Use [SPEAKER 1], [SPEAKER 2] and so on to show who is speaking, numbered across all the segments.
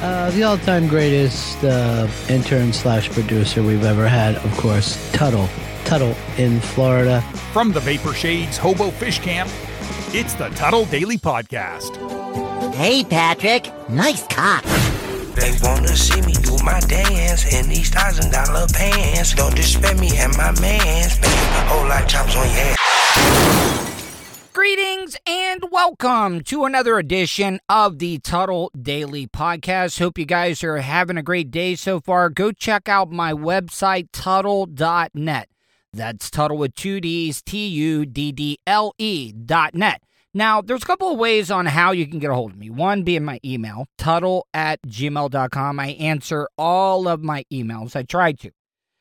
[SPEAKER 1] Uh, the all-time greatest uh, intern slash producer we've ever had, of course, Tuddle. Tuddle in Florida.
[SPEAKER 2] From the Vapor Shades Hobo Fish Camp, it's the Tuddle Daily Podcast.
[SPEAKER 3] Hey, Patrick. Nice cock.
[SPEAKER 4] They wanna see me do my dance in these thousand dollar pants. Don't disrespect me and my mans. Baby, whole lot chops on your ass.
[SPEAKER 5] Greetings and welcome to another edition of the Tuddle Daily Podcast. Hope you guys are having a great day so far. Go check out my website, Tuddle.net. That's Tuddle with two D's, T U D D L E dot net. Now, there's a couple of ways on how you can get a hold of me. One being my email, tuddle at gmail.com. I answer all of my emails. I try to.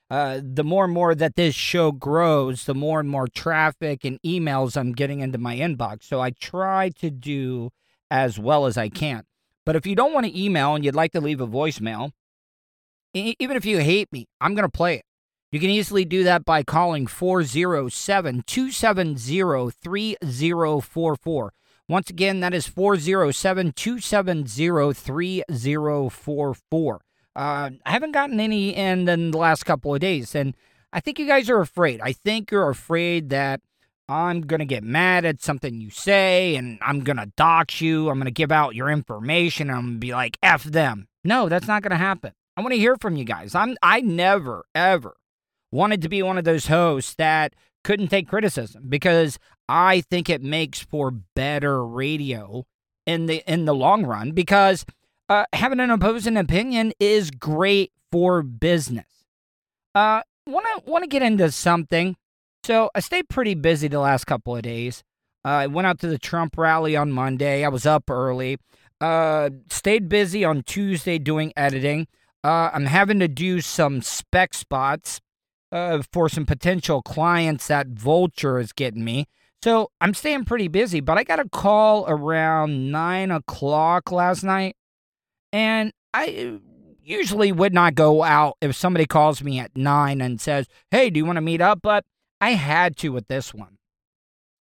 [SPEAKER 5] Uh, the more and more that this show grows, the more and more traffic and emails I'm getting into my inbox. So I try to do as well as I can. But if you don't want to email and you'd like to leave a voicemail, even if you hate me, I'm going to play it. You can easily do that by calling 407 270 3044. Once again, that is 407 270 3044. Uh, I haven't gotten any in, in the last couple of days, and I think you guys are afraid. I think you're afraid that I'm going to get mad at something you say, and I'm going to dox you. I'm going to give out your information. And I'm going to be like, F them. No, that's not going to happen. I want to hear from you guys. I'm I never ever wanted to be one of those hosts that couldn't take criticism because I think it makes for better radio in the in the long run because uh, having an opposing opinion is great for business. Uh, want to want to get into something. So I stayed pretty busy the last couple of days. Uh, I went out to the Trump rally on Monday. I was up early. Uh, stayed busy on Tuesday doing editing. Uh, I'm having to do some spec spots uh, for some potential clients that Vulture is getting me. So I'm staying pretty busy, but I got a call around nine o'clock last night. And I usually would not go out if somebody calls me at nine and says, Hey, do you want to meet up? But I had to with this one.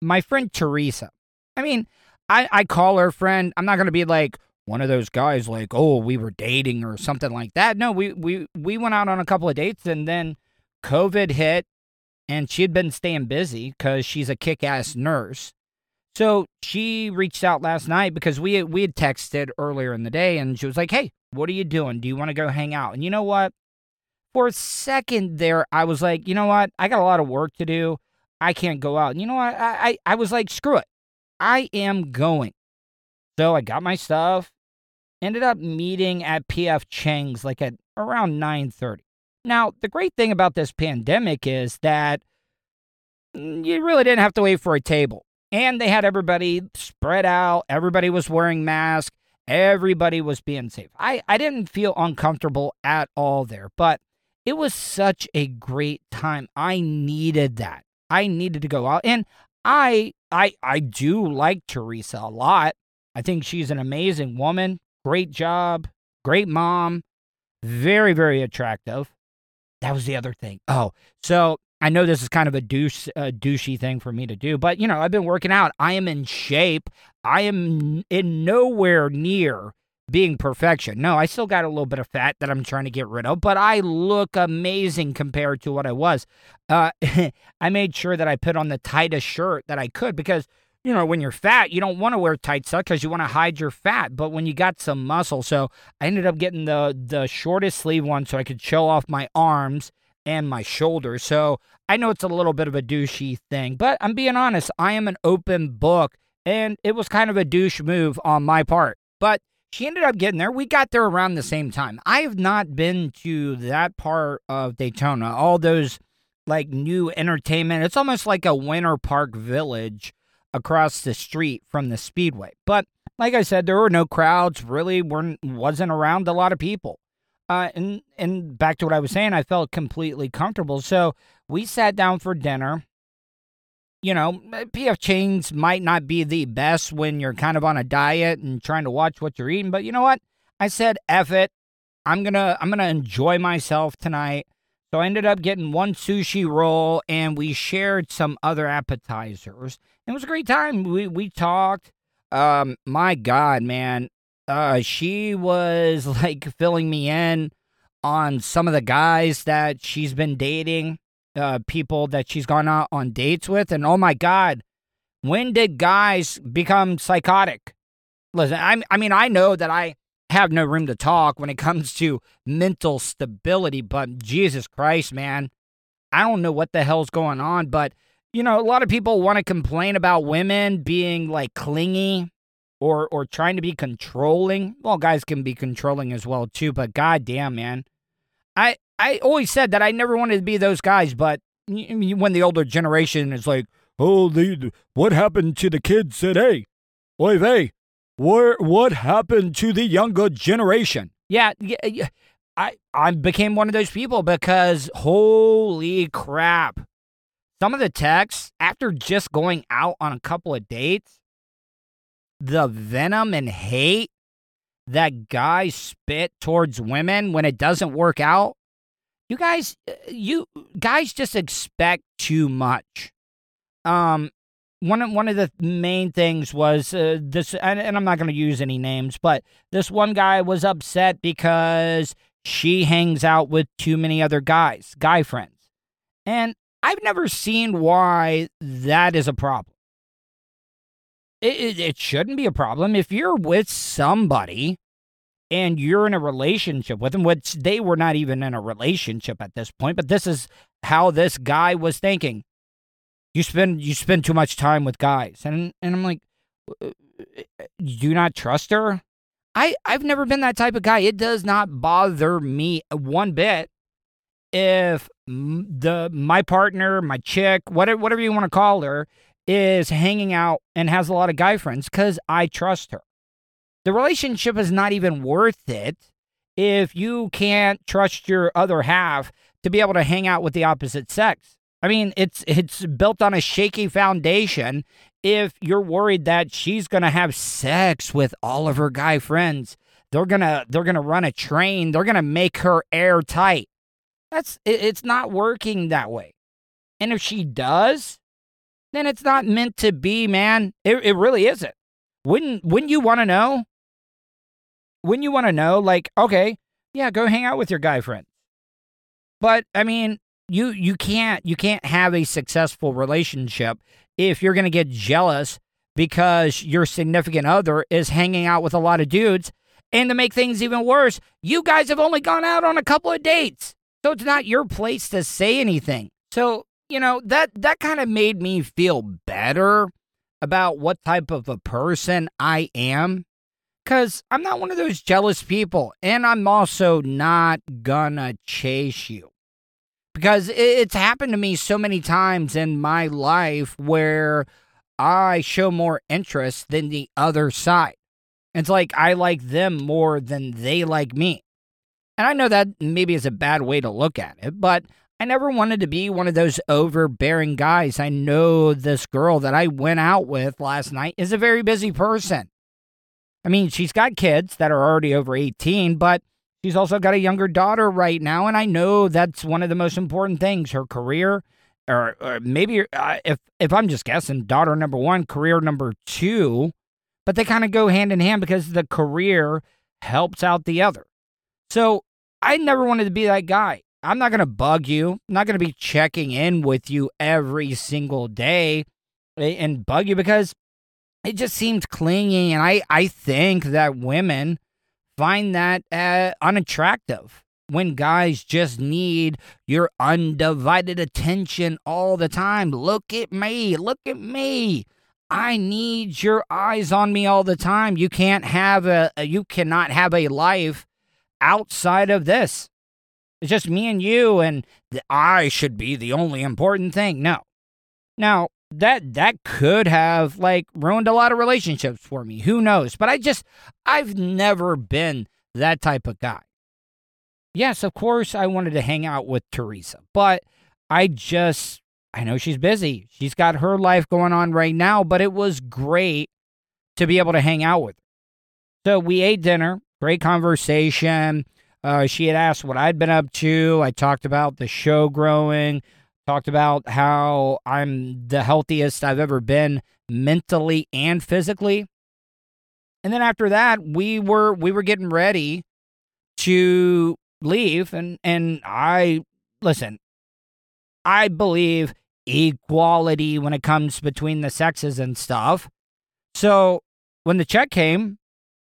[SPEAKER 5] My friend Teresa. I mean, I, I call her friend. I'm not going to be like, one of those guys like, oh, we were dating or something like that. No, we we we went out on a couple of dates and then COVID hit and she had been staying busy because she's a kick-ass nurse. So she reached out last night because we we had texted earlier in the day and she was like, "Hey, what are you doing? Do you want to go hang out?" And you know what? For a second there, I was like, "You know what? I got a lot of work to do. I can't go out." And you know what? I I, I was like, "Screw it. I am going." So I got my stuff, ended up meeting at PF Chang's like at around 9:30. Now, the great thing about this pandemic is that mm, you really didn't have to wait for a table. And they had everybody spread out, everybody was wearing masks, everybody was being safe. I, I didn't feel uncomfortable at all there, but it was such a great time. I needed that. I needed to go out. And I I I do like Teresa a lot. I think she's an amazing woman. Great job, great mom, very, very attractive. That was the other thing. Oh, so I know this is kind of a douche, uh, douchey thing for me to do, but you know, I've been working out. I am in shape. I am in nowhere near being perfection. No, I still got a little bit of fat that I'm trying to get rid of, but I look amazing compared to what I was. Uh, I made sure that I put on the tightest shirt that I could because you know, when you're fat, you don't want to wear tight stuff because you want to hide your fat. But when you got some muscle, so I ended up getting the the shortest sleeve one so I could show off my arms and my shoulders. So I know it's a little bit of a douchey thing, but I'm being honest. I am an open book, and it was kind of a douche move on my part. But she ended up getting there. We got there around the same time. I have not been to that part of Daytona. All those like new entertainment. It's almost like a winter park village across the street from the speedway. But like I said, there were no crowds. Really, weren't wasn't around a lot of people. Uh, and and back to what I was saying, I felt completely comfortable. So we sat down for dinner. You know, PF Chang's might not be the best when you're kind of on a diet and trying to watch what you're eating, but you know what? I said, "F it, I'm gonna I'm gonna enjoy myself tonight." So I ended up getting one sushi roll, and we shared some other appetizers. It was a great time. We we talked. Um, my God, man, uh, she was like filling me in on some of the guys that she's been dating, uh, people that she's gone out on dates with, and oh my God, when did guys become psychotic? Listen, I I mean I know that I have no room to talk when it comes to mental stability, but Jesus Christ, man, I don't know what the hell's going on, but you know, a lot of people want to complain about women being like clingy or or trying to be controlling. Well, guys can be controlling as well too, but goddamn, man, I I always said that I never wanted to be those guys, but when the older generation is like, oh, the what happened to the kids today? Oy vey, what what happened to the younger generation? Yeah, yeah, yeah. I I became one of those people because holy crap. Some of the texts after just going out on a couple of dates, the venom and hate that guys spit towards women when it doesn't work out. You guys you guys just expect too much. Um one of one of the main things was uh, this, and, and I'm not going to use any names, but this one guy was upset because she hangs out with too many other guys, guy friends, and I've never seen why that is a problem. It, it, it shouldn't be a problem. If you're with somebody and you're in a relationship with them, which they were not even in a relationship at this point, but this is how this guy was thinking. You spend you spend too much time with guys. And and i'm like uh, do not trust her? I i've never been that type of guy. It does not bother me one bit if the my partner my chick whatever whatever you want to call her is hanging out and has a lot of guy friends cuz i trust her the relationship is not even worth it if you can't trust your other half to be able to hang out with the opposite sex I mean, it's it's built on a shaky foundation. If you're worried that she's gonna have sex with all of her guy friends, they're gonna they're gonna run a train. They're gonna make her airtight. That's it, it's not working that way. And if she does, then it's not meant to be, man. It it really isn't. Wouldn't wouldn't you want to know? Wouldn't you want to know? Like, okay, yeah, go hang out with your guy friends. But I mean, you you can't you can't have a successful relationship if you're going to get jealous because your significant other is hanging out with a lot of dudes and to make things even worse you guys have only gone out on a couple of dates so it's not your place to say anything so you know that that kind of made me feel better about what type of a person I am cuz I'm not one of those jealous people and I'm also not gonna chase you because it's happened to me so many times in my life where I show more interest than the other side. It's like I like them more than they like me. And I know that maybe is a bad way to look at it, but I never wanted to be one of those overbearing guys. I know this girl that I went out with last night is a very busy person. I mean, she's got kids that are already over 18, but She's also got a younger daughter right now, and I know that's one of the most important things her career, or, or maybe uh, if, if I'm just guessing, daughter number one, career number two, but they kind of go hand in hand because the career helps out the other. So I never wanted to be that guy. I'm not going to bug you. I'm not going to be checking in with you every single day and bug you because it just seems clingy. And I, I think that women find that uh, unattractive when guys just need your undivided attention all the time. Look at me. Look at me. I need your eyes on me all the time. You can't have a you cannot have a life outside of this. It's just me and you and I should be the only important thing. No. Now, that that could have like ruined a lot of relationships for me. Who knows? But I just I've never been that type of guy. yes, of course, I wanted to hang out with Teresa, but I just, I know she's busy. She's got her life going on right now, but it was great to be able to hang out with her. So we ate dinner, great conversation. Uh, she had asked what I'd been up to. I talked about the show growing, talked about how I'm the healthiest I've ever been mentally and physically. And then after that, we were we were getting ready to leave and and I listen, I believe equality when it comes between the sexes and stuff. So when the check came,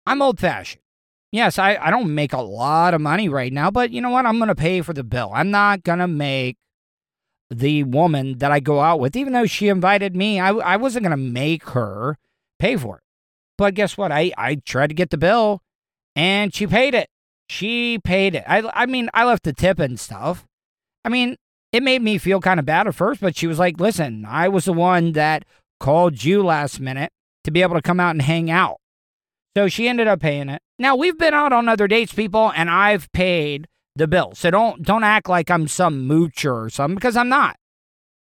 [SPEAKER 5] I'm old fashioned. Yes, I, I don't make a lot of money right now, but you know what? I'm going to pay for the bill. I'm not going to make the woman that I go out with, even though she invited me, I, I wasn't going to make her pay for it. But guess what? I, I tried to get the bill and she paid it. She paid it. I, I mean, I left the tip and stuff. I mean, it made me feel kind of bad at first, but she was like, listen, I was the one that called you last minute to be able to come out and hang out. So she ended up paying it. Now we've been out on other dates, people, and I've paid the bill. So don't don't act like I'm some moocher or something because I'm not.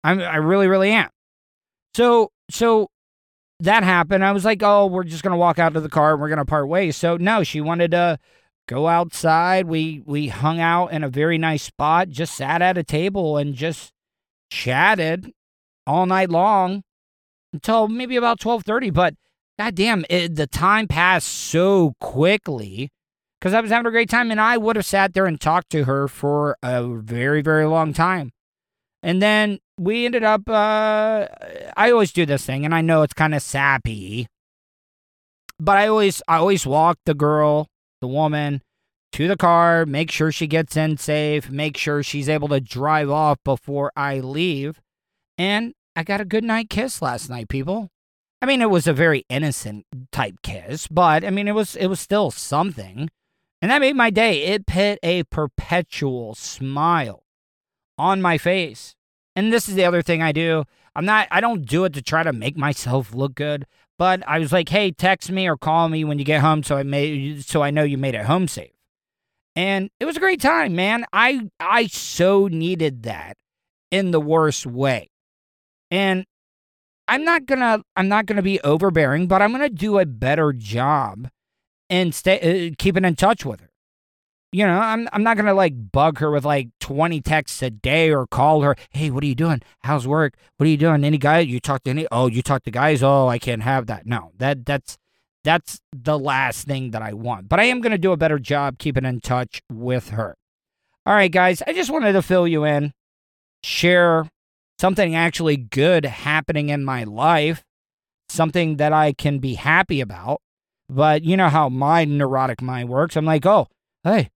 [SPEAKER 5] I'm I really really am. So so that happened. I was like, oh, we're just gonna walk out to the car and we're gonna part ways. So no, she wanted to go outside. We we hung out in a very nice spot, just sat at a table and just chatted all night long until maybe about twelve thirty. But goddamn, it, the time passed so quickly because I was having a great time and I would have sat there and talked to her for a very, very long time. And then we ended up, uh, I always do this thing and I know it's kind of sappy, but I always, I always walk the girl, the woman to the car, make sure she gets in safe, make sure she's able to drive off before I leave. And I got a good night kiss last night, people. I mean, it was a very innocent type kiss, but I mean, it was it was still something, and that made my day. It put a perpetual smile on my face. And this is the other thing I do. I'm not. I don't do it to try to make myself look good, but I was like, hey, text me or call me when you get home, so I made so I know you made it home safe. And it was a great time, man. I I so needed that in the worst way. And I'm not gonna I'm not gonna be overbearing, but I'm gonna do a better job and stay uh, keeping in touch with her. You know, I'm I'm not gonna like bug her with like 20 texts a day or call her. Hey, what are you doing? How's work? What are you doing? Any guy? You talk to any? Oh, you talk to guys? Oh, I can't have that. No, that that's that's the last thing that I want. But I am gonna do a better job keeping in touch with her. All right, guys. I just wanted to fill you in, share something actually good happening in my life, something that I can be happy about. But you know how my neurotic mind works. I'm like, oh, hey,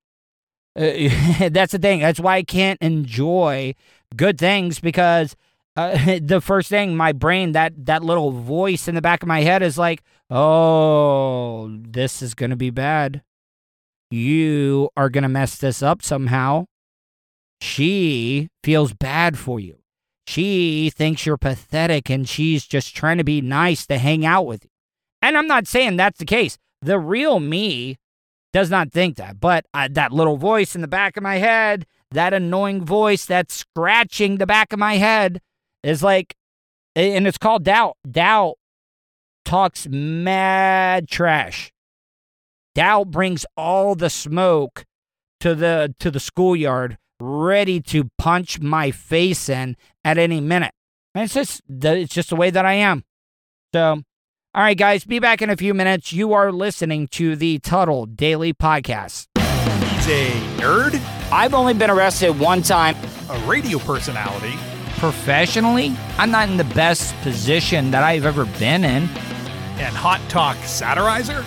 [SPEAKER 5] uh, that's the thing. That's why I can't enjoy good things because uh, the first thing my brain, that that little voice in the back of my head is like, oh, this is gonna be bad. You are gonna mess this up somehow. She feels bad for you. She thinks you're pathetic and she's just trying to be nice to hang out with you. And I'm not saying that's the case. The real me does not think that. But that little voice in the back of my head, that annoying voice that's scratching the back of my head is like, and it's called doubt. Doubt talks mad trash. Doubt brings all the smoke to the to the schoolyard ready to punch my face in at any minute. And it's just the, it's just the way that I am. So, all right, guys, be back in a few minutes. You are listening to the Tuddle Daily Podcast.
[SPEAKER 2] He's a nerd,
[SPEAKER 5] I've only been arrested one time
[SPEAKER 2] a radio personality,
[SPEAKER 5] professionally. I'm not in the best position that I've ever been in.
[SPEAKER 2] and hot talk satirizer.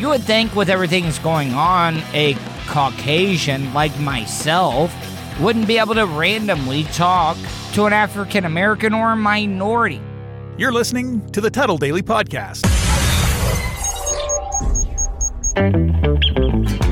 [SPEAKER 5] You would think, with everything that's going on, a Caucasian like myself wouldn't be able to randomly talk to an African American or a minority.
[SPEAKER 2] You're listening to the Tuddle Daily Podcast.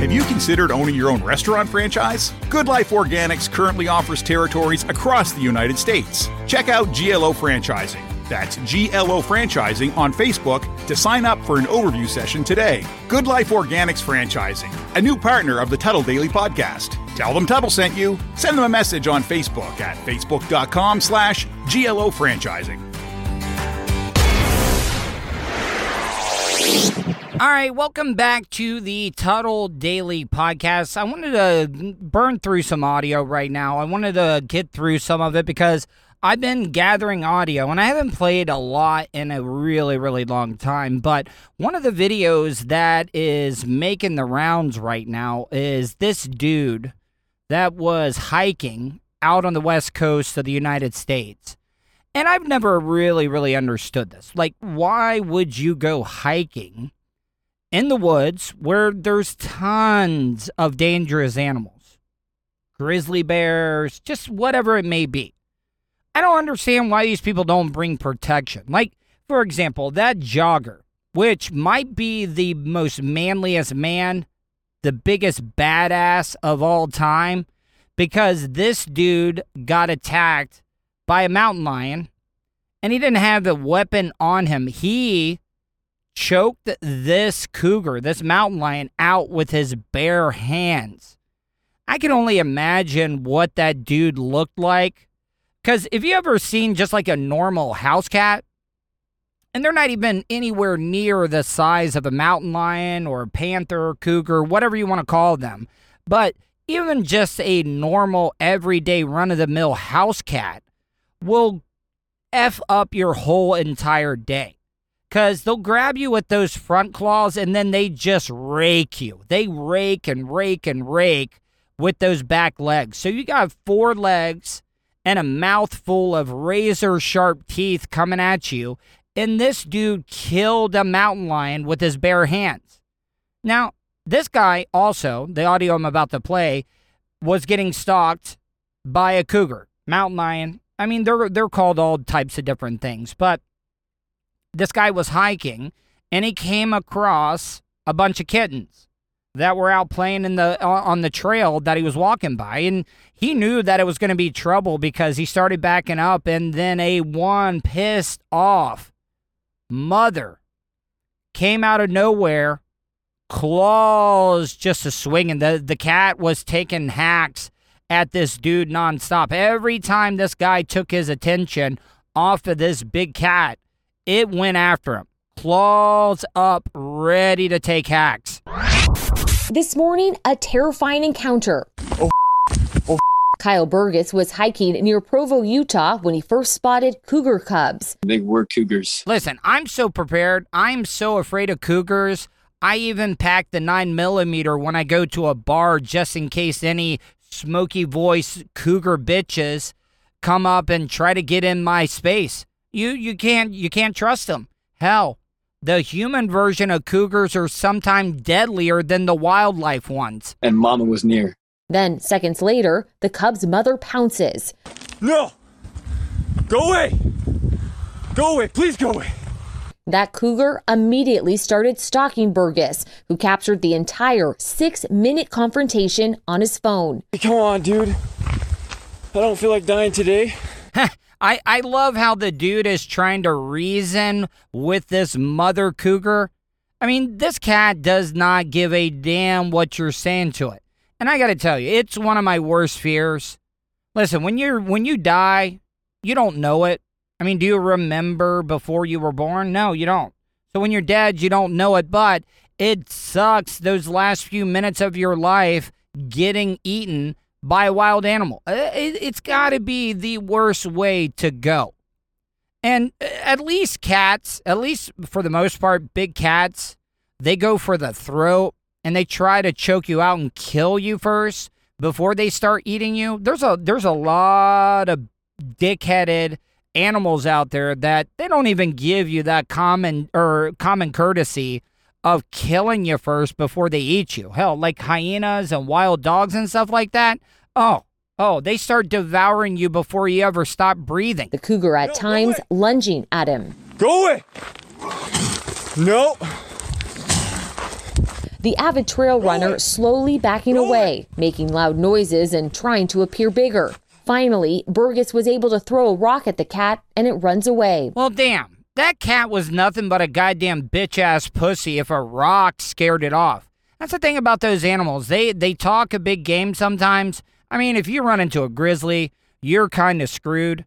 [SPEAKER 2] Have you considered owning your own restaurant franchise? Good Life Organics currently offers territories across the United States. Check out GLO Franchising. That's GLO Franchising on Facebook to sign up for an overview session today. Good Life Organics Franchising, a new partner of the Tuddle Daily Podcast. Tell them Tuddle sent you. Send them a message on Facebook at facebook.com slash GLO Franchising.
[SPEAKER 5] All right, welcome back to the Tuddle Daily Podcast. I wanted to burn through some audio right now. I wanted to get through some of it because I've been gathering audio and I haven't played a lot in a really, really long time. But one of the videos that is making the rounds right now is this dude that was hiking out on the west coast of the United States. And I've never really, really understood this. Like, why would you go hiking in the woods where there's tons of dangerous animals? Grizzly bears, just whatever it may be. I don't understand why these people don't bring protection. Like, for example, that jogger, which might be the most manliest man, the biggest badass of all time, because this dude got attacked by a mountain lion and he didn't have a weapon on him. He choked this cougar, this mountain lion, out with his bare hands. I can only imagine what that dude looked like. Because if you ever seen just like a normal house cat, and they're not even anywhere near the size of a mountain lion or panther, cougar, whatever you want to call them, but even just a normal, everyday, run of the mill house cat will F up your whole entire day. Because they'll grab you with those front claws and then they just rake you. They rake and rake and rake with those back legs. So you got four legs and a mouthful of razor sharp teeth coming at you. And this dude killed a mountain lion with his bare hands. Now, this guy also, the audio I'm about to play, was getting stalked by a cougar, mountain lion. I mean, they're they're called all types of different things, but this guy was hiking and he came across a bunch of kittens that were out playing in the on the trail that he was walking by. And he knew that it was going to be trouble because he started backing up and then a one pissed off mother came out of nowhere claws just a swinging. The the cat was taking hacks at this dude nonstop. Every time this guy took his attention off of this big cat it went after him claws up ready to take hacks
[SPEAKER 6] This morning, a terrifying encounter.
[SPEAKER 7] Oh, oh.
[SPEAKER 6] Kyle Burgess was hiking near Provo, Utah when he first spotted cougar cubs.
[SPEAKER 7] They were cougars.
[SPEAKER 5] Listen, I'm so prepared. I'm so afraid of cougars. I even pack the 9 millimeter when I go to a bar just in case any smoky voice cougar bitches come up and try to get in my space. You you can't you can't trust them. Hell, the human version of cougars are sometimes deadlier than the wildlife ones.
[SPEAKER 7] And Mama was near.
[SPEAKER 6] Then, seconds later, the cub's mother pounces.
[SPEAKER 8] No! Go away! Go away! Please go away!
[SPEAKER 6] That cougar immediately started stalking Burgess, who captured the entire six minute confrontation on his phone.
[SPEAKER 8] Hey, come on, dude. I don't feel like dying today.
[SPEAKER 5] I, I love how the dude is trying to reason with this mother cougar. I mean, this cat does not give a damn what you're saying to it. And I got to tell you, it's one of my worst fears. Listen, when you're when you die, you don't know it. I mean, do you remember before you were born? No, you don't. So when you're dead, you don't know it, but it sucks those last few minutes of your life getting eaten by a wild animal. Uh, it's got to be the worst way to go. And uh, at least cats, at least for the most part, big cats, they go for the throat and they try to choke you out and kill you first before they start eating you. There's a there's a lot of dickheaded animals out there that they don't even give you that common or common courtesy of killing you first before they eat you. Hell, like hyenas and wild dogs and stuff like that. Oh, oh, they start devouring you before you ever stop breathing.
[SPEAKER 6] The cougar at
[SPEAKER 8] No,
[SPEAKER 6] times lunging at him.
[SPEAKER 8] Go away! No!
[SPEAKER 6] The avid trail runner slowly backing away, making loud noises and trying to appear bigger. Finally, Burgess was able to throw a rock at the cat and it runs away.
[SPEAKER 5] Well, damn. That cat was nothing but a goddamn bitch ass pussy if a rock scared it off. That's the thing about those animals. They they talk a big game sometimes. I mean, if you run into a grizzly, you're kind of screwed.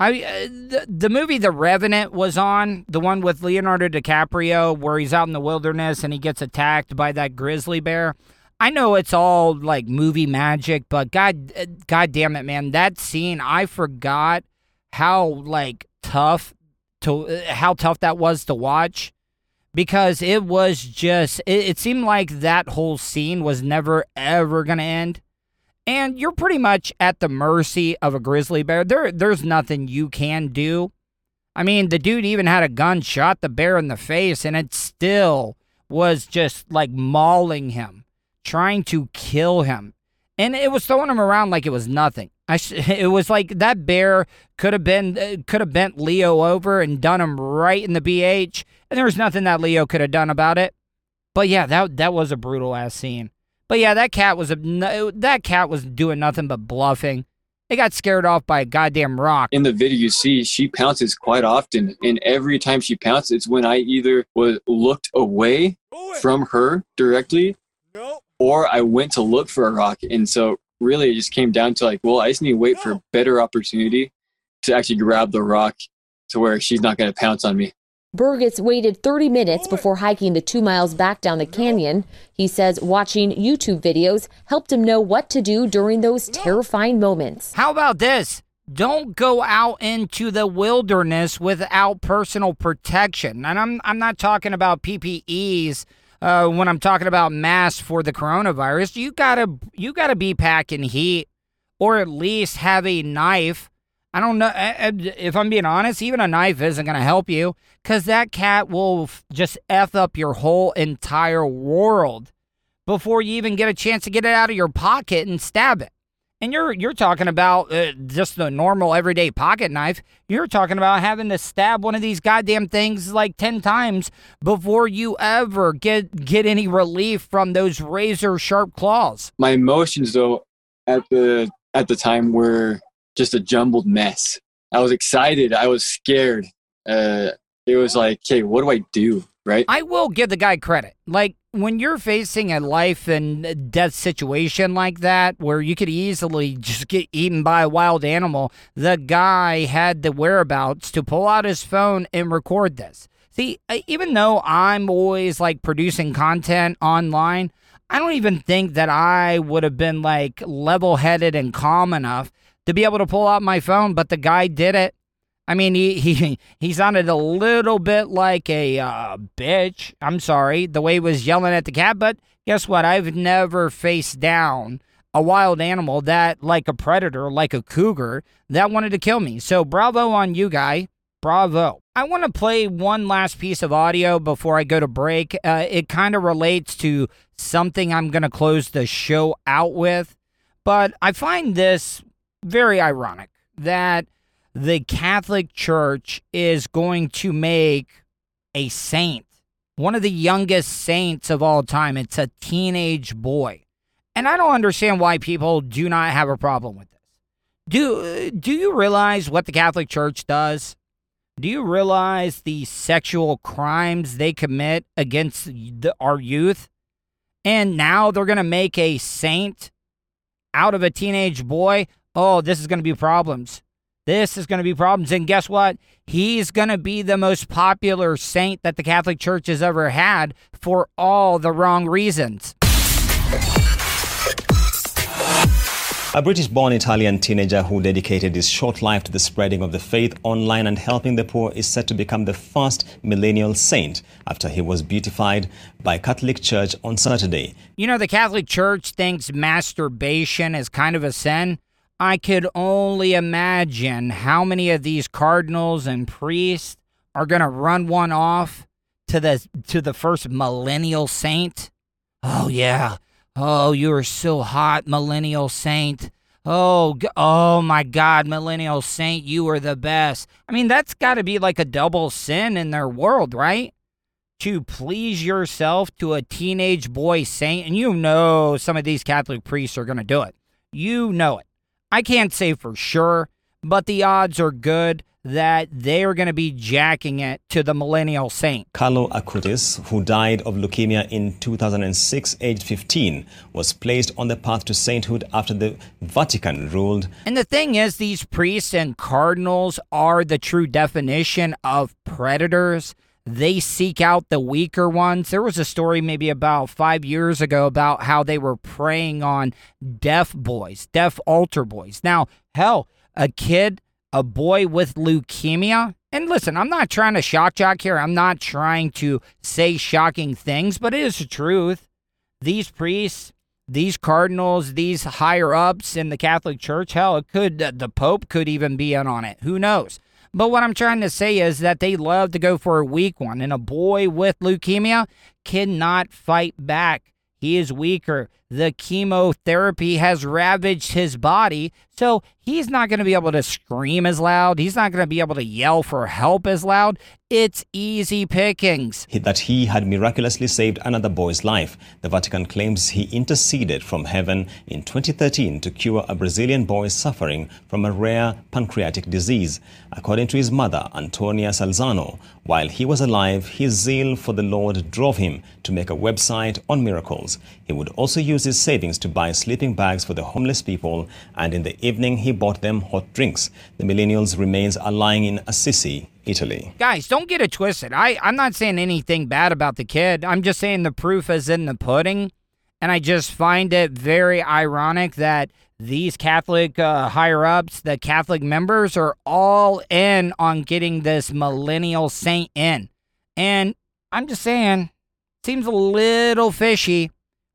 [SPEAKER 5] I uh, the, the movie The Revenant was on, the one with Leonardo DiCaprio where he's out in the wilderness and he gets attacked by that grizzly bear. I know it's all like movie magic, but god uh, god damn it, man, that scene I forgot how like tough to uh, how tough that was to watch because it was just it, it seemed like that whole scene was never ever going to end. And you're pretty much at the mercy of a grizzly bear. There there's nothing you can do. I mean, the dude even had a gun, shot the bear in the face, and it still was just like mauling him trying to kill him. And it was throwing him around like it was nothing. I, it was like that bear could have been uh, could have bent Leo over and done him right in the BH, and there was nothing that Leo could have done about it. But yeah, that that was a brutal ass scene. But yeah, that cat was a that cat was doing nothing but bluffing. They got scared off by a goddamn rock.
[SPEAKER 7] In the video, you see she pounces quite often, and every time she pounces, it's when I either was looked away from her directly, or I went to look for a rock. And so really it just came down to like, well, I just need to wait for a better opportunity to actually grab the rock to where she's not going to pounce on me.
[SPEAKER 6] Burgess waited 30 minutes before hiking the two miles back down the canyon. He says watching YouTube videos helped him know what to do during those terrifying moments.
[SPEAKER 5] How about this? Don't go out into the wilderness without personal protection. And I'm, I'm not talking about PPEs uh, when I'm talking about masks for the coronavirus, you gotta you gotta be packing heat, or at least have a knife. I don't know if I'm being honest. Even a knife isn't gonna help you because that cat will f- just f up your whole entire world before you even get a chance to get it out of your pocket and stab it. And you're you're talking about uh, just the normal everyday pocket knife. You're talking about having to stab one of these goddamn things like 10 times before you ever get get any relief from those razor sharp claws.
[SPEAKER 7] My emotions though at the at the time were just a jumbled mess. I was excited, I was scared. Uh it was like, "Okay, what do I do?" right?
[SPEAKER 5] I will give the guy credit. Like when you're facing a life and death situation like that, where you could easily just get eaten by a wild animal, the guy had the whereabouts to pull out his phone and record this. See, even though I'm always like producing content online, I don't even think that I would have been like level headed and calm enough to be able to pull out my phone, but the guy did it. I mean, he he he sounded a little bit like a uh, bitch. I'm sorry, the way he was yelling at the cat. But guess what? I've never faced down a wild animal that, like a predator, like a cougar, that wanted to kill me. So bravo on you, guy. Bravo. I want to play one last piece of audio before I go to break. Uh, it kind of relates to something I'm going to close the show out with, but I find this very ironic that the Catholic Church is going to make a saint, one of the youngest saints of all time. It's a teenage boy. And I don't understand why people do not have a problem with this. Do, do you realize what the Catholic Church does? Do you realize the sexual crimes they commit against the, our youth? And now they're going to make a saint out of a teenage boy? Oh, this is going to be problems. This is going to be problems. And guess what? He's going to be the most popular saint that the Catholic Church has ever had for all the wrong reasons.
[SPEAKER 9] A British born Italian teenager who dedicated his short life to the spreading of the faith online and helping the poor is set to become the first millennial saint after he was beatified by Catholic Church on Saturday.
[SPEAKER 5] You know, the Catholic Church thinks masturbation is kind of a sin. I could only imagine how many of these cardinals and priests are going to run one off to the to the first millennial saint. Oh yeah. Oh, you are so hot, millennial saint. Oh, oh my God, millennial saint, you are the best. I mean, that's got to be like a double sin in their world, right? To please yourself to a teenage boy saint, and you know some of these Catholic priests are going to do it. You know it. I can't say for sure, but the odds are good that they are going to be jacking it to the millennial saint.
[SPEAKER 9] Carlo Acutis, who died of leukemia in 2006, aged 15, was placed on the path to sainthood after the Vatican ruled.
[SPEAKER 5] And the thing is, these priests and cardinals are the true definition of predators. They seek out the weaker ones. There was a story maybe about five years ago about how they were preying on deaf boys, deaf altar boys. Now, hell, a kid a boy with leukemia. And listen, I'm not trying to shock jock here. I'm not trying to say shocking things, but it is the truth. These priests, these cardinals, these higher ups in the Catholic Church, hell, it could the Pope could even be in on it. Who knows? But what I'm trying to say is that they love to go for a weak one, and a boy with leukemia cannot fight back. He is weaker. The chemotherapy has ravaged his body, so he's not going to be able to scream as loud. He's not going to be able to yell for help as loud. It's easy pickings.
[SPEAKER 9] That he had miraculously saved another boy's life. The Vatican claims he interceded from heaven in 2013 to cure a Brazilian boy suffering from a rare pancreatic disease. According to his mother, Antonia Salzano, while he was alive, his zeal for the Lord drove him to make a website on miracles. He would also use his savings to buy sleeping bags for the homeless people, and in the evening he bought them hot drinks. The millennials remains are lying in Assisi, Italy.
[SPEAKER 5] Guys, don't get it twisted. I, I'm not saying anything bad about the kid. I'm just saying the proof is in the pudding. And I just find it very ironic that these Catholic uh, higher ups, the Catholic members, are all in on getting this millennial saint in. And I'm just saying, seems a little fishy.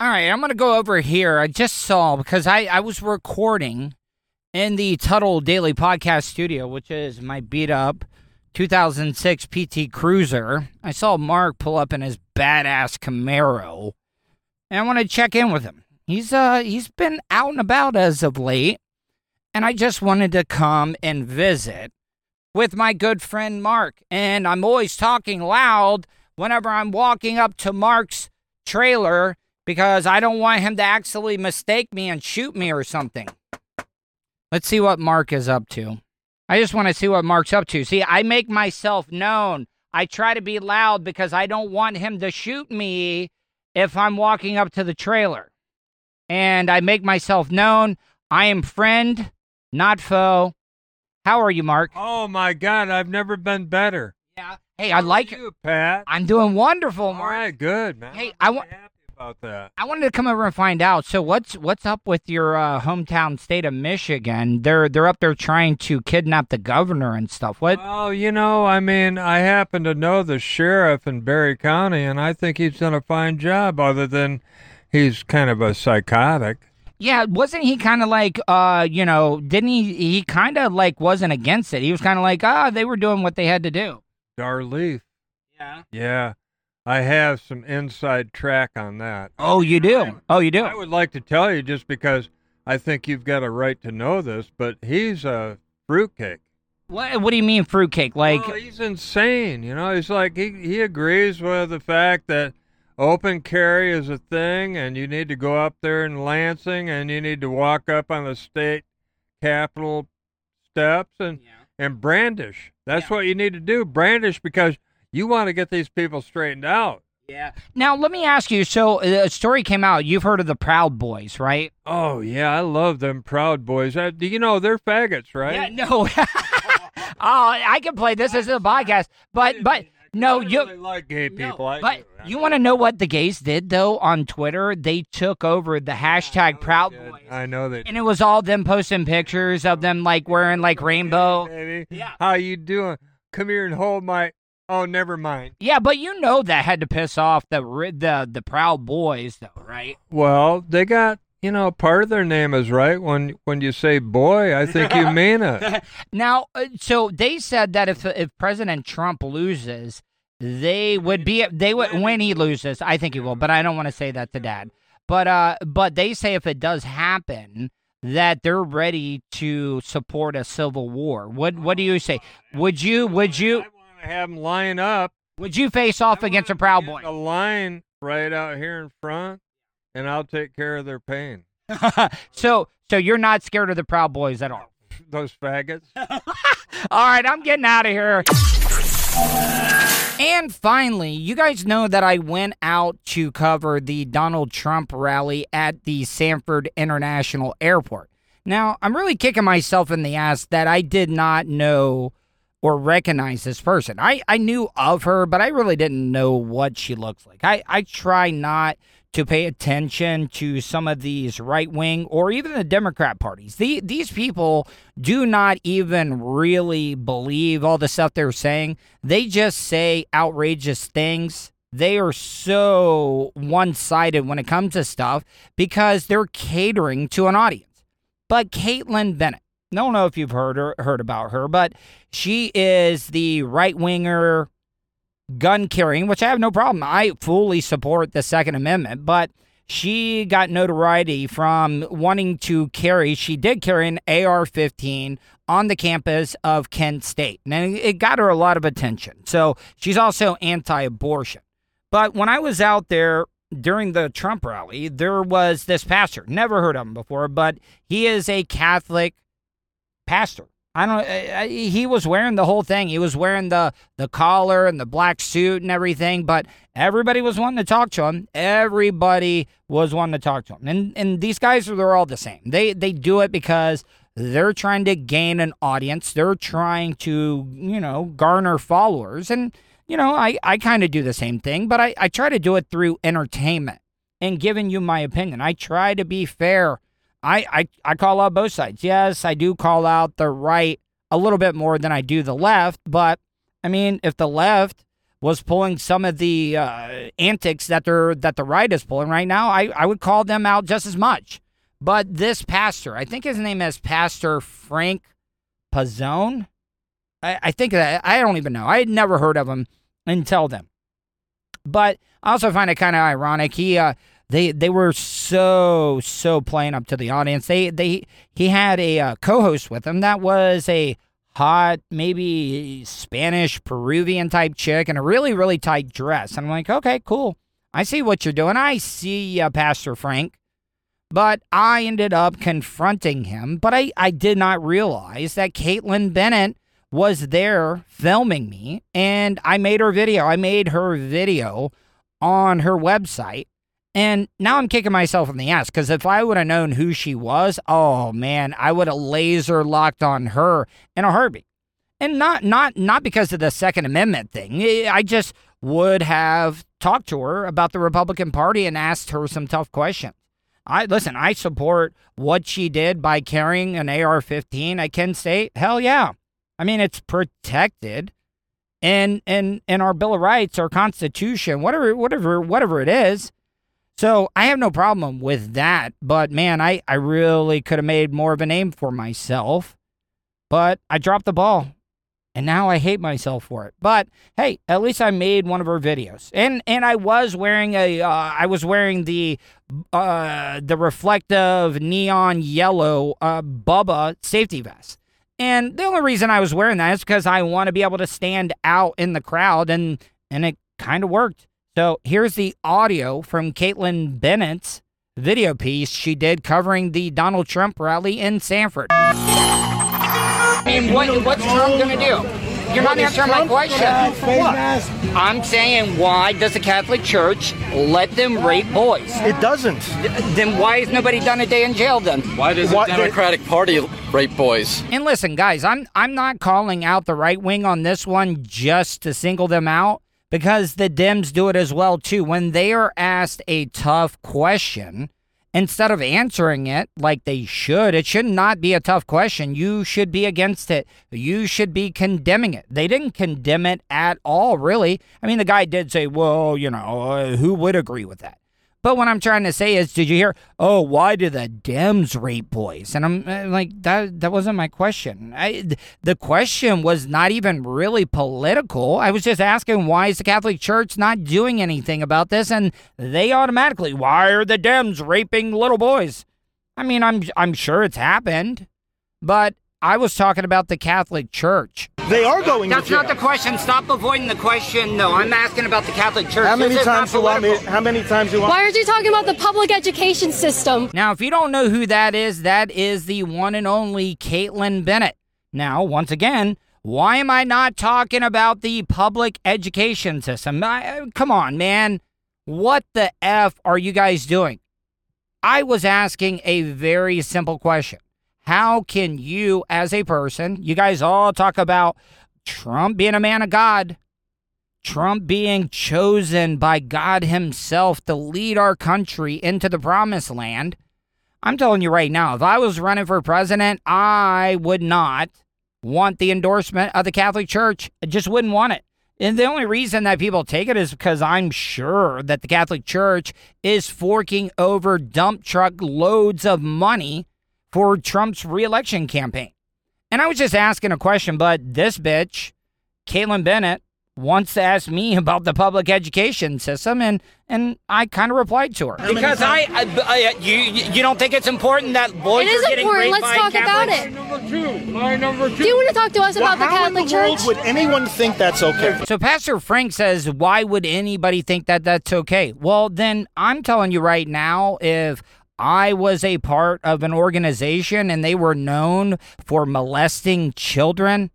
[SPEAKER 5] All right, I'm going to go over here. I just saw because I, I was recording in the Tuddle Daily Podcast Studio, which is my beat up 2006 PT Cruiser. I saw Mark pull up in his badass Camaro, and I want to check in with him. He's uh he's been out and about as of late, and I just wanted to come and visit with my good friend Mark. And I'm always talking loud whenever I'm walking up to Mark's trailer because I don't want him to actually mistake me and shoot me or something. Let's see what Mark is up to. I just want to see what Mark's up to. See, I make myself known. I try to be loud because I don't want him to shoot me if I'm walking up to the trailer. And I make myself known. I am friend, not foe. How are you, Mark?
[SPEAKER 10] Oh my God, I've never been better.
[SPEAKER 5] Yeah. Hey, I like
[SPEAKER 10] you, Pat.
[SPEAKER 5] I'm doing wonderful,
[SPEAKER 10] All
[SPEAKER 5] Mark.
[SPEAKER 10] right, good, man.
[SPEAKER 5] Hey,
[SPEAKER 10] I'm
[SPEAKER 5] I want.
[SPEAKER 10] About that.
[SPEAKER 5] I wanted to come over and find out. So what's what's up with your uh, hometown state of Michigan? They're they're up there trying to kidnap the governor and stuff. What?
[SPEAKER 10] Well, you know, I mean, I happen to know the sheriff in Barry County, and I think he's done a fine job. Other than he's kind of a psychotic.
[SPEAKER 5] Yeah, wasn't he kind of like uh, you know, didn't he he kind of like wasn't against it. He was kind of like, "Ah, they were doing what they had to do."
[SPEAKER 10] Dar Leaf.
[SPEAKER 5] Yeah.
[SPEAKER 10] Yeah, I have some inside track on that.
[SPEAKER 5] Oh, you do. Oh, you do.
[SPEAKER 10] I would like to tell you just because I think you've got a right to know this, but he's a fruitcake.
[SPEAKER 5] What what do you mean fruitcake? Like
[SPEAKER 10] Well, he's insane. You know, he's like he he agrees with the fact that open carry is a thing, and you need to go up there in Lansing, and you need to walk up on the state capitol steps and and brandish. That's what you need to do, brandish, because you want to get these people straightened out.
[SPEAKER 5] Yeah. Now, let me ask you, so uh, a story came out. You've heard of the Proud Boys, right?
[SPEAKER 10] Oh yeah, I love them Proud Boys. Do you know they're faggots, right?
[SPEAKER 5] Yeah, no. oh, I can play this as a podcast, but but no,
[SPEAKER 10] I
[SPEAKER 5] you
[SPEAKER 10] really like gay people. I
[SPEAKER 5] but you want to know what the gays did though on Twitter? They took over the hashtag Proud Boys,
[SPEAKER 10] I know that.
[SPEAKER 5] and it was all them posting pictures of them like wearing like rainbow.
[SPEAKER 10] baby.
[SPEAKER 5] Yeah.
[SPEAKER 10] How you doing? Come here and hold my. Oh, never mind.
[SPEAKER 5] Yeah, but you know that had to piss off the the the Proud Boys though, right?
[SPEAKER 10] Well, they got you know part of their name is right when when you say boy. I think you mean it.
[SPEAKER 5] Now, uh, so they said that if if President Trump loses, they would be they would when he loses. I think he will, but I don't want to say that to Dad. But uh, but they say if it does happen, that they're ready to support a civil war. What what do you say? Would you would you
[SPEAKER 10] I have them line up.
[SPEAKER 5] would you face off against a Proud Boy?
[SPEAKER 10] A line right out here in front, and I'll take care of their pain.
[SPEAKER 5] so so you're not scared of the Proud Boys at all.
[SPEAKER 10] Those faggots.
[SPEAKER 5] All right, I'm getting out of here. And finally, you guys know that I went out to cover the Donald Trump rally at the Sanford International Airport. Now, I'm really kicking myself in the ass that I did not know or recognize this person. I, I knew of her, but I really didn't know what she looks like. I, I try not to pay attention to some of these right wing or even the Democrat parties. The, these people do not even really believe all the stuff they're saying. They just say outrageous things. They are so one sided when it comes to stuff because they're catering to an audience. But Kaitlin Bennett, I don't know if you've heard her, heard about her, but she is the right winger gun carrying, which I have no problem. I fully support the Second Amendment, but she got notoriety from wanting to carry, she did carry an AR 15 on the campus of Kent State. And it got her a lot of attention. So she's also anti abortion. But when I was out there during the Trump rally, there was this pastor, never heard of him before, but he is a Catholic pastor. I don't. Uh, he was wearing the whole thing. He was wearing the the collar and the black suit and everything. But everybody was wanting to talk to him. Everybody was wanting to talk to him. And and these guys are they're all the same. They they do it because they're trying to gain an audience. They're trying to you know garner followers. And you know I I kind of do the same thing, but I I try to do it through entertainment and giving you my opinion. I try to be fair. I, I, I call out both sides. Yes, I do call out the right a little bit more than I do the left, but I mean, if the left was pulling some of the uh, antics that they're that the right is pulling right now, I, I would call them out just as much. But this pastor, I think his name is Pastor Frank Pizzone. I, I think that I don't even know. I had never heard of him until then. But I also find it kind of ironic. He uh, they they were so so playing up to the audience. They they he had a uh, co-host with him that was a hot maybe Spanish Peruvian type chick in a really really tight dress. And I'm like, okay, cool. I see what you're doing. I see uh, Pastor Frank. But I ended up confronting him. But I, I did not realize that Kaitlin Bennett was there filming me. And I made her video. I made her video on her website. And now I'm kicking myself in the ass because if I would have known who she was, oh man, I would have laser locked on her in a heartbeat. And not not not because of the Second Amendment thing. I just would have talked to her about the Republican Party and asked her some tough questions. I listen, I support what she did by carrying an AR-15 I can say, Hell yeah. I mean, it's protected and in in our Bill of Rights, our Constitution, whatever whatever whatever it is. So I have no problem with that. But man, I, I really could have made more of a name for myself. But I dropped the ball. And now I hate myself for it. But hey, at least I made one of her videos. And and I was wearing a uh, I was wearing the uh, the reflective neon yellow uh, Bubba safety vest. And the only reason I was wearing that is because I want to be able to stand out in the crowd and and it kind of worked. So here's the audio from Kaitlin Bennett's video piece she did covering the Donald Trump rally in Sanford. I mean, what, what's Trump going to do? you're not answering my question. I'm saying, why does the Catholic Church let them rape boys?
[SPEAKER 11] It doesn't.
[SPEAKER 5] Then why has nobody done a day in jail then?
[SPEAKER 12] Why does the Democratic Party rape boys?
[SPEAKER 5] And listen, guys, I'm I'm not calling out the right wing on this one just to single them out because the Dems do it as well too. When they are asked a tough question, instead of answering it like they should, it should not be a tough question. You should be against it. You should be condemning it. They didn't condemn it at all, really. I mean, the guy did say, well, you know, uh, who would agree with that? But what I'm trying to say is, did you hear? Oh, why do the Dems rape boys? And I'm uh, like, that that wasn't my question. I, the question was not even really political. I was just asking, why is the Catholic Church not doing anything about this? And they automatically, why are the Dems raping little boys? I mean, I'm I'm sure it's happened, but I was talking about the Catholic Church.
[SPEAKER 11] They are going
[SPEAKER 5] That's
[SPEAKER 11] to jail.
[SPEAKER 5] not the question. Stop avoiding the question. No, I'm asking about the Catholic Church.
[SPEAKER 11] How many
[SPEAKER 5] This is
[SPEAKER 11] times do you want me?
[SPEAKER 5] political.
[SPEAKER 11] How many times do you want?
[SPEAKER 13] Why aren't you talking about the public education system?
[SPEAKER 5] Now, if you don't know who that is, that is the one and only Kaitlin Bennett. Now, once again, why am I not talking about the public education system? I- come on, man. What the F are you guys doing? I was asking a very simple question. How can you, as a person, you guys all talk about Trump being a man of God, Trump being chosen by God Himself to lead our country into the promised land. I'm telling you right now, if I was running for president, I would not want the endorsement of the Catholic Church. I just wouldn't want it. And the only reason that people take it is because I'm sure that the Catholic Church is forking over dump truck loads of money for Trump's reelection campaign. And I was just asking a question, but this bitch, Kaitlin Bennett, wants to ask me about the public education system, and and I kind of replied to her because I, I, I- you you don't think it's important that boys
[SPEAKER 13] It is
[SPEAKER 5] are getting
[SPEAKER 13] important. Let's
[SPEAKER 5] by
[SPEAKER 13] talk about it.
[SPEAKER 8] Number two. My number two.
[SPEAKER 13] Do you want to talk to us about the Catholic Church?
[SPEAKER 11] How in
[SPEAKER 13] Catholic
[SPEAKER 11] the
[SPEAKER 13] Church?
[SPEAKER 11] world would anyone think that's okay?
[SPEAKER 5] So Pastor Frank says, why would anybody think that that's okay? Well, then I'm telling you right now, if I was a part of an organization and they were known for molesting children,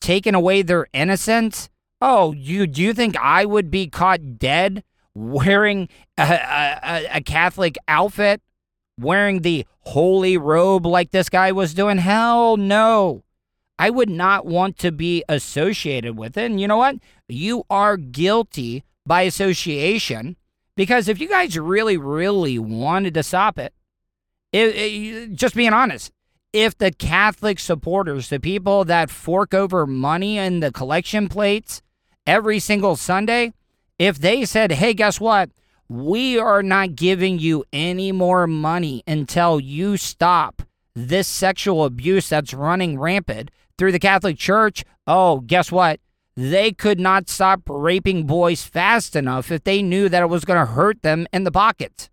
[SPEAKER 5] taking away their innocence, oh, you do you think I would be caught dead wearing a, a, a- Catholic outfit, wearing the holy robe like this guy was doing? Hell no. I would not want to be associated with it. And you know what? You are guilty by association because if you guys really, really wanted to stop it, it, it- just being honest, if the Catholic supporters, the people that fork over money in the collection plates every single Sunday, if they said, hey, guess what? We are not giving you any more money until you stop this sexual abuse that's running rampant through the Catholic Church. Oh, guess what? They could not stop raping boys fast enough if they knew that it was going to hurt them in the pockets.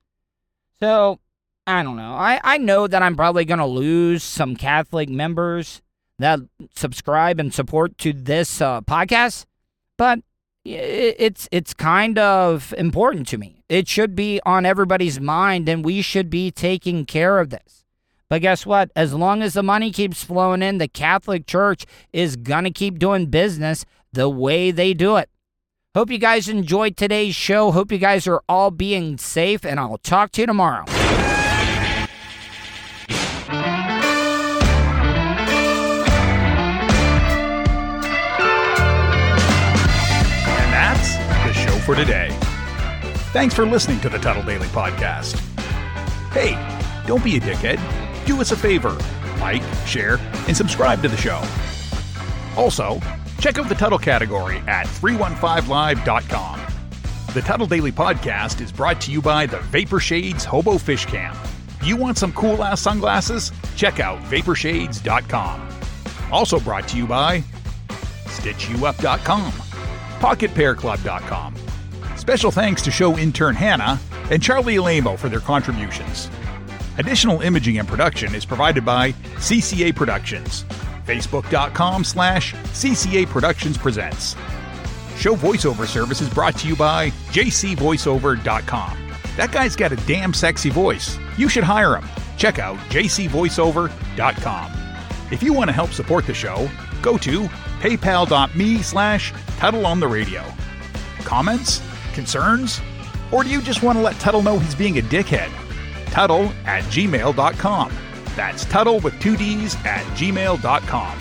[SPEAKER 5] So, I don't know. I, I know that I'm probably going to lose some Catholic members that subscribe and support to this uh, podcast, but i- it's it's kind of important to me. It should be on everybody's mind, and we should be taking care of this. But guess what? As long as the money keeps flowing in, the Catholic Church is gonna keep doing business the way they do it. Hope you guys enjoyed today's show. Hope you guys are all being safe, and I'll talk to you tomorrow.
[SPEAKER 2] And that's the show for today. Thanks for listening to the Tuddle Daily Podcast. Hey, don't be a dickhead. Do us a favor like, share, and subscribe to the show. Also, check out the Tuddle category at 315live.com. The Tuddle Daily Podcast is brought to you by the Vapor Shades Hobo Fish Camp. You want some cool ass sunglasses? Check out vaporshades.com. Also brought to you by StitchYouUp.com, PocketPairClub.com. Special thanks to show intern Hannah and Charlie Alamo for their contributions. Additional imaging and production is provided by CCA Productions. Facebook.com slash CCA Productions Presents. Show voiceover service is brought to you by JCVoiceover.com. That guy's got a damn sexy voice. You should hire him. Check out JCVoiceover.com. If you want to help support the show, go to paypal.me slash Tuddle on the radio. Comments? Concerns? Or do you just want to let Tuddle know he's being a dickhead? Tuddle at gmail.com. That's Tuddle with two D's at gmail.com.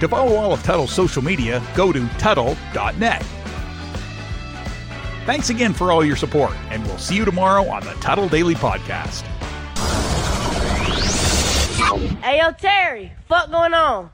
[SPEAKER 2] To follow all of Tuddle's social media, go to Tuddle.net. Thanks again for all your support, and we'll see you tomorrow on the Tuddle Daily Podcast.
[SPEAKER 14] Hey, yo, Terry, fuck going on?